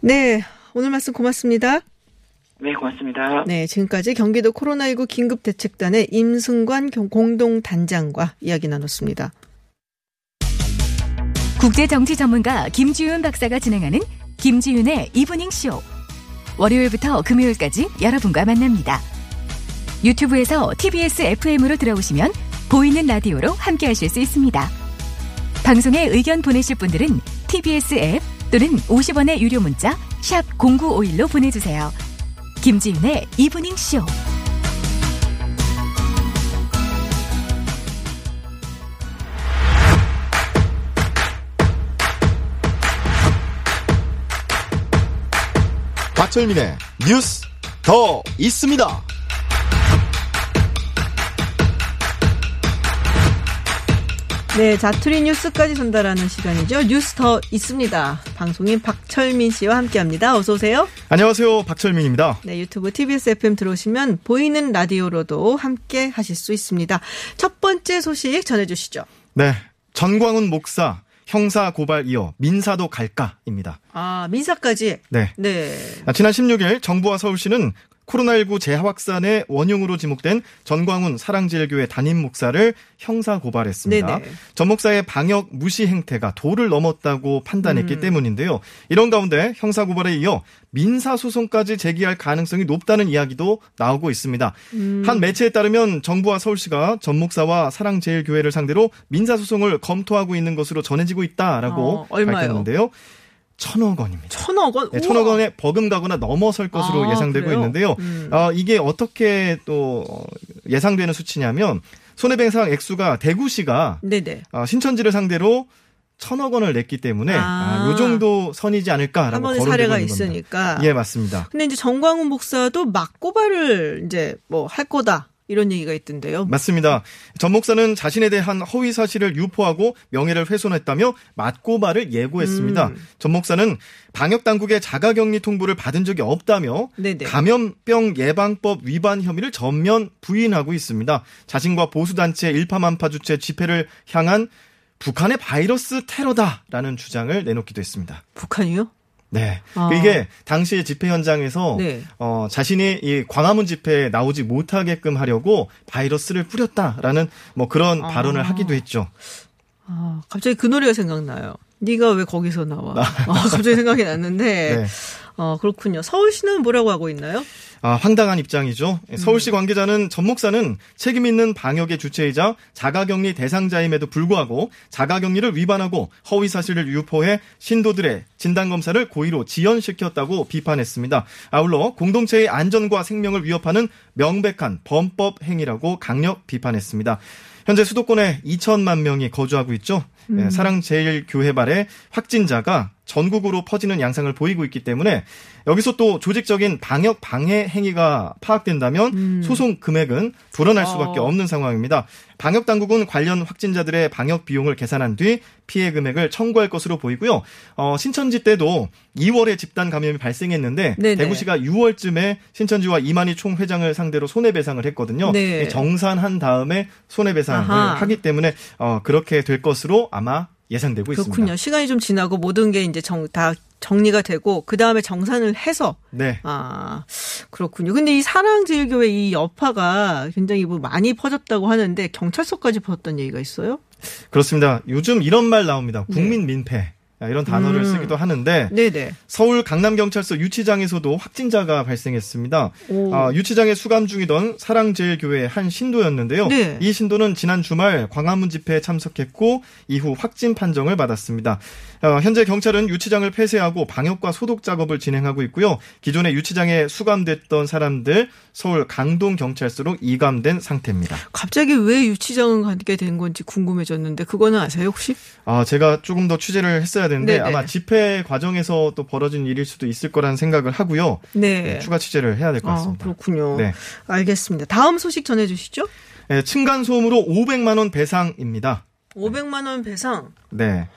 네, 오늘 말씀 고맙습니다. 네, 고맙습니다. 네, 지금까지 경기도 코로나19 긴급대책단의 임승관 경- 공동단장과 이야기 나눴습니다. 국제 정치 전문가 김지윤 박사가 진행하는 김지윤의 이브닝 쇼. 월요일부터 금요일까지 여러분과 만납니다. 유튜브에서 TBS FM으로 들어오시면 보이는 라디오로 함께 하실 수 있습니다. 방송에 의견 보내실 분들은 TBS 앱 또는 50원의 유료 문자 샵 0951로 보내주세요. 김지윤의 이브닝 쇼. 박철민의 뉴스 더 있습니다. 네, 자투리 뉴스까지 전달하는 시간이죠. 뉴스 더 있습니다. 방송인 박철민 씨와 함께합니다. 어서 오세요. 안녕하세요. 박철민입니다. 네, 유튜브 TBS FM 들어오시면 보이는 라디오로도 함께 하실 수 있습니다. 첫 번째 소식 전해주시죠. 네. 전광훈 목사 형사 고발 이어 민사도 갈까입니다. 아, 민사까지? 네. 네. 아, 지난 16일 정부와 서울시는 코로나19 재확산의 원흉으로 지목된 전광훈 사랑제일교회 담임 목사를 형사 고발했습니다. 네네. 전 목사의 방역 무시 행태가 도를 넘었다고 판단했기 음. 때문인데요. 이런 가운데 형사 고발에 이어 민사 소송까지 제기할 가능성이 높다는 이야기도 나오고 있습니다. 음. 한 매체에 따르면 정부와 서울시가 전 목사와 사랑제일교회를 상대로 민사 소송을 검토하고 있는 것으로 전해지고 있다라고 어? 밝혔는데요. 천억 원입니다. 천억 원? 네. 천억 원에 버금가거나 넘어설 것으로 아, 예상되고 그래요? 있는데요. 음. 어, 이게 어떻게 또 어, 예상되는 수치냐면 손해배상 액수가 대구시가 네네. 어, 신천지를 상대로 천억 원을 냈기 때문에 아. 아, 요 정도 선이지 않을까라고 거론되고 사례가 있는. 있으니까. 예, 맞습니다. 근데 이제 정광훈 목사도 막 고발을 이제 뭐 할 거다. 이런 얘기가 있던데요. 맞습니다. 전 목사는 자신에 대한 허위 사실을 유포하고 명예를 훼손했다며 맞고발을 예고했습니다. 음. 전 목사는 방역 당국의 자가 격리 통보를 받은 적이 없다며 네네. 감염병 예방법 위반 혐의를 전면 부인하고 있습니다. 자신과 보수 단체 일파만파 주최 집회를 향한 북한의 바이러스 테러다라는 주장을 내놓기도 했습니다. 북한이요? 네. 아. 이게 당시 집회 현장에서 네. 어, 자신이 이 광화문 집회에 나오지 못하게끔 하려고 바이러스를 뿌렸다라는 뭐 그런 아. 발언을 하기도 했죠. 아, 갑자기 그 노래가 생각나요. 네가 왜 거기서 나와? 아, 갑자기 생각이 났는데. 네. 어, 그렇군요. 서울시는 뭐라고 하고 있나요? 아, 황당한 입장이죠. 음. 서울시 관계자는 전 목사는 책임 있는 방역의 주체이자 자가격리 대상자임에도 불구하고 자가격리를 위반하고 허위 사실을 유포해 신도들의 진단 검사를 고의로 지연시켰다고 비판했습니다. 아울러 공동체의 안전과 생명을 위협하는 명백한 범법 행위라고 강력 비판했습니다. 현재 수도권에 2천만 명이 거주하고 있죠. 예, 사랑제일교회발의 확진자가 전국으로 퍼지는 양상을 보이고 있기 때문에 여기서 또 조직적인 방역 방해 행위가 파악된다면 소송 금액은 불어날 수밖에 어. 없는 상황입니다. 방역 당국은 관련 확진자들의 방역 비용을 계산한 뒤 피해 금액을 청구할 것으로 보이고요. 어, 신천지 때도 2월에 집단 감염이 발생했는데 네네. 대구시가 6월쯤에 신천지와 이만희 총회장을 상대로 손해배상을 했거든요. 네. 정산한 다음에 손해배상을 아하. 하기 때문에 어, 그렇게 될 것으로 아마 예상되고 그렇군요. 있습니다. 시간이 좀 지나고 모든 게 이제 정, 다 정리가 되고, 그 다음에 정산을 해서, 네. 아, 그렇군요. 근데 이 사랑제일교회 이 여파가 굉장히 뭐 많이 퍼졌다고 하는데, 경찰서까지 퍼졌다는 얘기가 있어요? 그렇습니다. 요즘 이런 말 나옵니다. 국민 민폐. 이런 단어를 네. 음. 쓰기도 하는데 네네. 서울 강남경찰서 유치장에서도 확진자가 발생했습니다. 오. 아, 유치장에 수감 중이던 사랑제일교회 한 신도였는데요. 네. 이 신도는 지난 주말 광화문 집회에 참석했고 이후 확진 판정을 받았습니다. 어, 현재 경찰은 유치장을 폐쇄하고 방역과 소독 작업을 진행하고 있고요. 기존에 유치장에 수감됐던 사람들 서울 강동 경찰서로 이감된 상태입니다. 갑자기 왜 유치장을 가게 된 건지 궁금해졌는데, 그거는 아세요, 혹시? 아, 제가 조금 더 취재를 했어야 되는데 네네. 아마 집회 과정에서 또 벌어진 일일 수도 있을 거라는 생각을 하고요. 네. 추가 취재를 해야 될것 아, 같습니다. 그렇군요. 네. 알겠습니다. 다음 소식 전해 주시죠. 네, 층간소음으로 500만 원 배상입니다. 500만 원 배상. 네.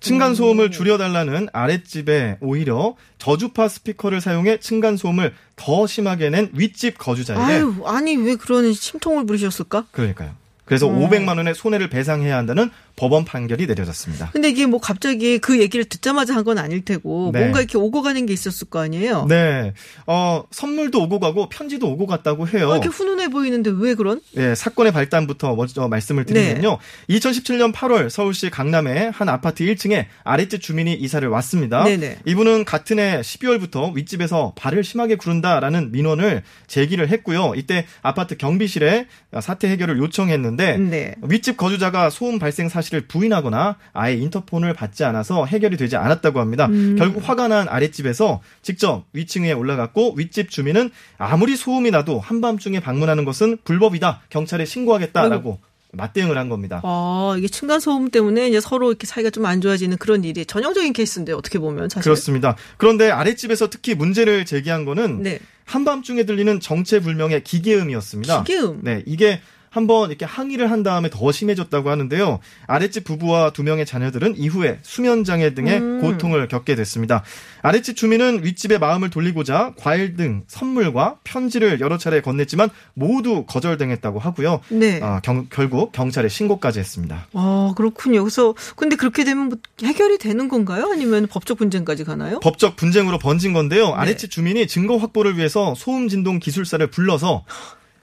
층간소음을 줄여달라는 아랫집에 오히려 저주파 스피커를 사용해 층간소음을 더 심하게 낸 윗집 거주자에게 아유, 아니 왜 그런 심통을 부리셨을까? 그러니까요. 그래서 어. 500만 원의 손해를 배상해야 한다는 법원 판결이 내려졌습니다. 근데 이게 뭐 갑자기 그 얘기를 듣자마자 한 건 아닐 테고 네. 뭔가 이렇게 오고 가는 게 있었을 거 아니에요. 네, 어, 선물도 오고 가고 편지도 오고 갔다고 해요. 어, 이렇게 훈훈해 보이는데 왜 그런? 예, 사건의 발단부터 먼저 말씀을 드리면요. 2017년 8월 서울시 강남의 한 아파트 1층에 아랫집 주민이 이사를 왔습니다. 네네. 이분은 같은 해 12월부터 윗집에서 발을 심하게 구른다라는 민원을 제기를 했고요. 이때 아파트 경비실에 사태 해결을 요청했는데 네. 윗집 거주자가 소음 발생 사실 을 부인하거나 아예 인터폰을 받지 않아서 해결이 되지 않았다고 합니다. 음. 결국 화가 난 아랫집에서 직접 위층에 올라갔고 윗집 주민은 아무리 소음이 나도 한밤중에 방문하는 것은 불법이다. 경찰에 신고하겠다라고 맞대응을 한 겁니다. 아, 이게 층간 소음 때문에 이제 서로 이렇게 사이가 좀 안 좋아지는 그런 일이 전형적인 케이스인데 어떻게 보면 사실. 그렇습니다. 그런데 아랫집에서 특히 문제를 제기한 거는 네. 한밤중에 들리는 정체불명의 기계음이었습니다. 기계음. 네, 이게 한번 이렇게 항의를 한 다음에 더 심해졌다고 하는데요. 아랫집 부부와 두 명의 자녀들은 이후에 수면 장애 등의 음. 고통을 겪게 됐습니다. 아랫집 주민은 윗집의 마음을 돌리고자 과일 등 선물과 편지를 여러 차례 건넸지만 모두 거절당했다고 하고요. 네. 아, 경- 결국 경찰에 신고까지 했습니다. 아, 그렇군요. 그래서 근데 그렇게 되면 뭐 해결이 되는 건가요? 아니면 법적 분쟁까지 가나요? 법적 분쟁으로 번진 건데요. 네. 아랫집 주민이 증거 확보를 위해서 소음 진동 기술사를 불러서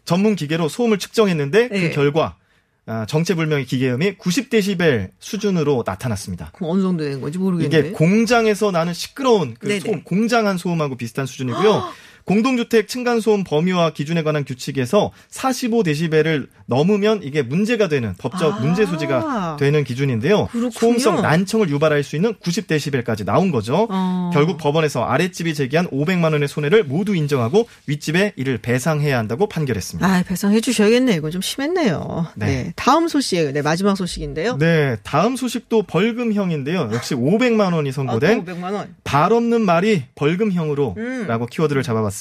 전문 기계로 소음을 측정했는데 네. 그 결과 아, 정체불명의 기계음이 90데시벨 수준으로 나타났습니다. 그럼 어느 정도 되는 건지 이게 모르겠는데. 공장에서 나는 시끄러운 그. 소음, 공장한 소음하고 비슷한 수준이고요. 공동주택 층간소음 범위와 기준에 관한 규칙에서 45데시벨을 넘으면 이게 문제가 되는 법적 아. 문제 소지가 되는 기준인데요. 그렇군요. 소음성 난청을 유발할 수 있는 90데시벨까지 나온 거죠. 어. 결국 법원에서 아랫집이 제기한 500만 원의 손해를 모두 인정하고 윗집에 이를 배상해야 한다고 판결했습니다. 아, 배상해 주셔야겠네. 이건 좀 심했네요. 네. 네. 다음 소식, 네, 마지막 소식인데요. 네, 다음 소식도 벌금형인데요. 역시 500만 원이 선고된 아, 500만 원. 발 없는 말이 벌금형으로 음. 라고 키워드를 잡아봤습니다.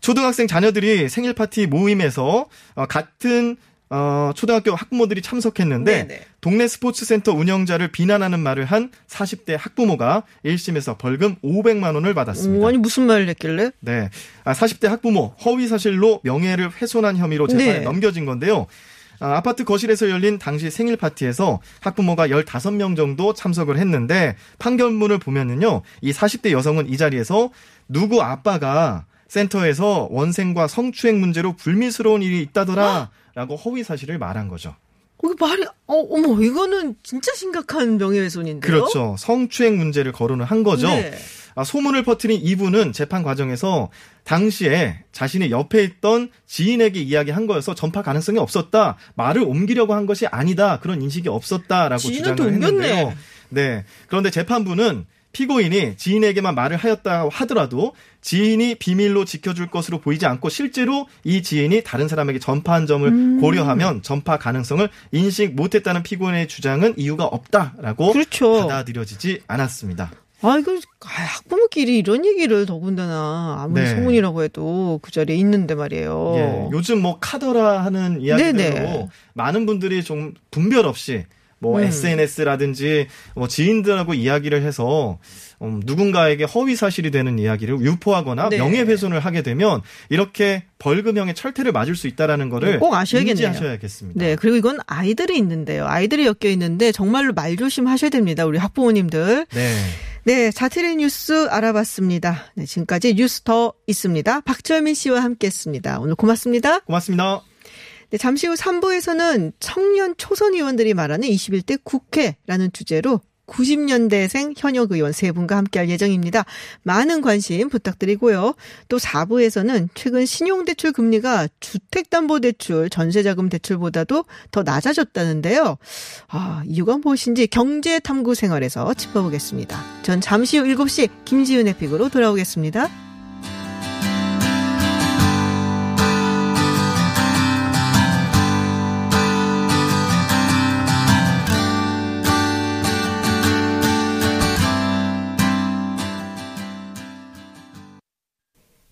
초등학생 자녀들이 생일 파티 모임에서 어, 같은 어, 초등학교 학부모들이 참석했는데 네네. 동네 스포츠 센터 운영자를 비난하는 말을 한 40대 학부모가 1심에서 벌금 500만 원을 받았습니다. 오, 아니 무슨 말을 했길래? 네. 아, 40대 학부모 허위 사실로 명예를 훼손한 혐의로 재판에 네. 넘겨진 건데요. 아, 아파트 거실에서 열린 당시 생일 파티에서 학부모가 15명 정도 참석을 했는데 판결문을 보면은요. 이 40대 여성은 이 자리에서 누구 아빠가 센터에서 원생과 성추행 문제로 불미스러운 일이 있다더라 라고 허위 사실을 말한 거죠. 그 말이 어, 어머, 이거는 진짜 심각한 명예훼손인데요. 그렇죠. 성추행 문제를 거론을 한 거죠. 네. 아, 소문을 퍼뜨린 이분은 재판 과정에서 당시에 자신의 옆에 있던 지인에게 이야기한 거여서 전파 가능성이 없었다. 말을 옮기려고 한 것이 아니다. 그런 인식이 없었다라고 주장을 했는데요. 네. 그런데 재판부는 피고인이 지인에게만 말을 하였다고 하더라도 지인이 비밀로 지켜줄 것으로 보이지 않고 실제로 이 지인이 다른 사람에게 전파한 점을 음. 고려하면 전파 가능성을 인식 못했다는 피고인의 주장은 이유가 없다라고 그렇죠. 받아들여지지 않았습니다. 아, 이거 아, 학부모끼리 이런 얘기를 더군다나 아무리 네. 소문이라고 해도 그 자리에 있는데 말이에요. 예, 요즘 뭐 카더라 하는 이야기대로 네네. 많은 분들이 좀 분별 없이 뭐 음. SNS라든지 뭐 지인들하고 이야기를 해서 음, 누군가에게 허위 사실이 되는 이야기를 유포하거나 네. 명예훼손을 하게 되면 이렇게 벌금형의 철퇴를 맞을 수 있다라는 거를 꼭 아셔야겠네요. 인지하셔야겠습니다. 네, 그리고 이건 아이들이 있는데요. 아이들이 엮여 있는데 정말로 말 조심하셔야 됩니다. 우리 학부모님들. 네. 네, 자티의 뉴스 알아봤습니다. 네, 지금까지 뉴스 더 있습니다. 박철민 씨와 함께했습니다. 오늘 고맙습니다. 고맙습니다. 네, 잠시 후 3부에서는 청년 초선 의원들이 말하는 21대 국회라는 주제로 90년대생 현역 의원 세 분과 함께할 예정입니다. 많은 관심 부탁드리고요. 또 4부에서는 최근 신용대출 금리가 주택담보대출, 전세자금 대출보다도 더 낮아졌다는데요. 아, 이유가 무엇인지 경제탐구 생활에서 짚어보겠습니다. 전 잠시 후 7시 김지은의 픽으로 돌아오겠습니다.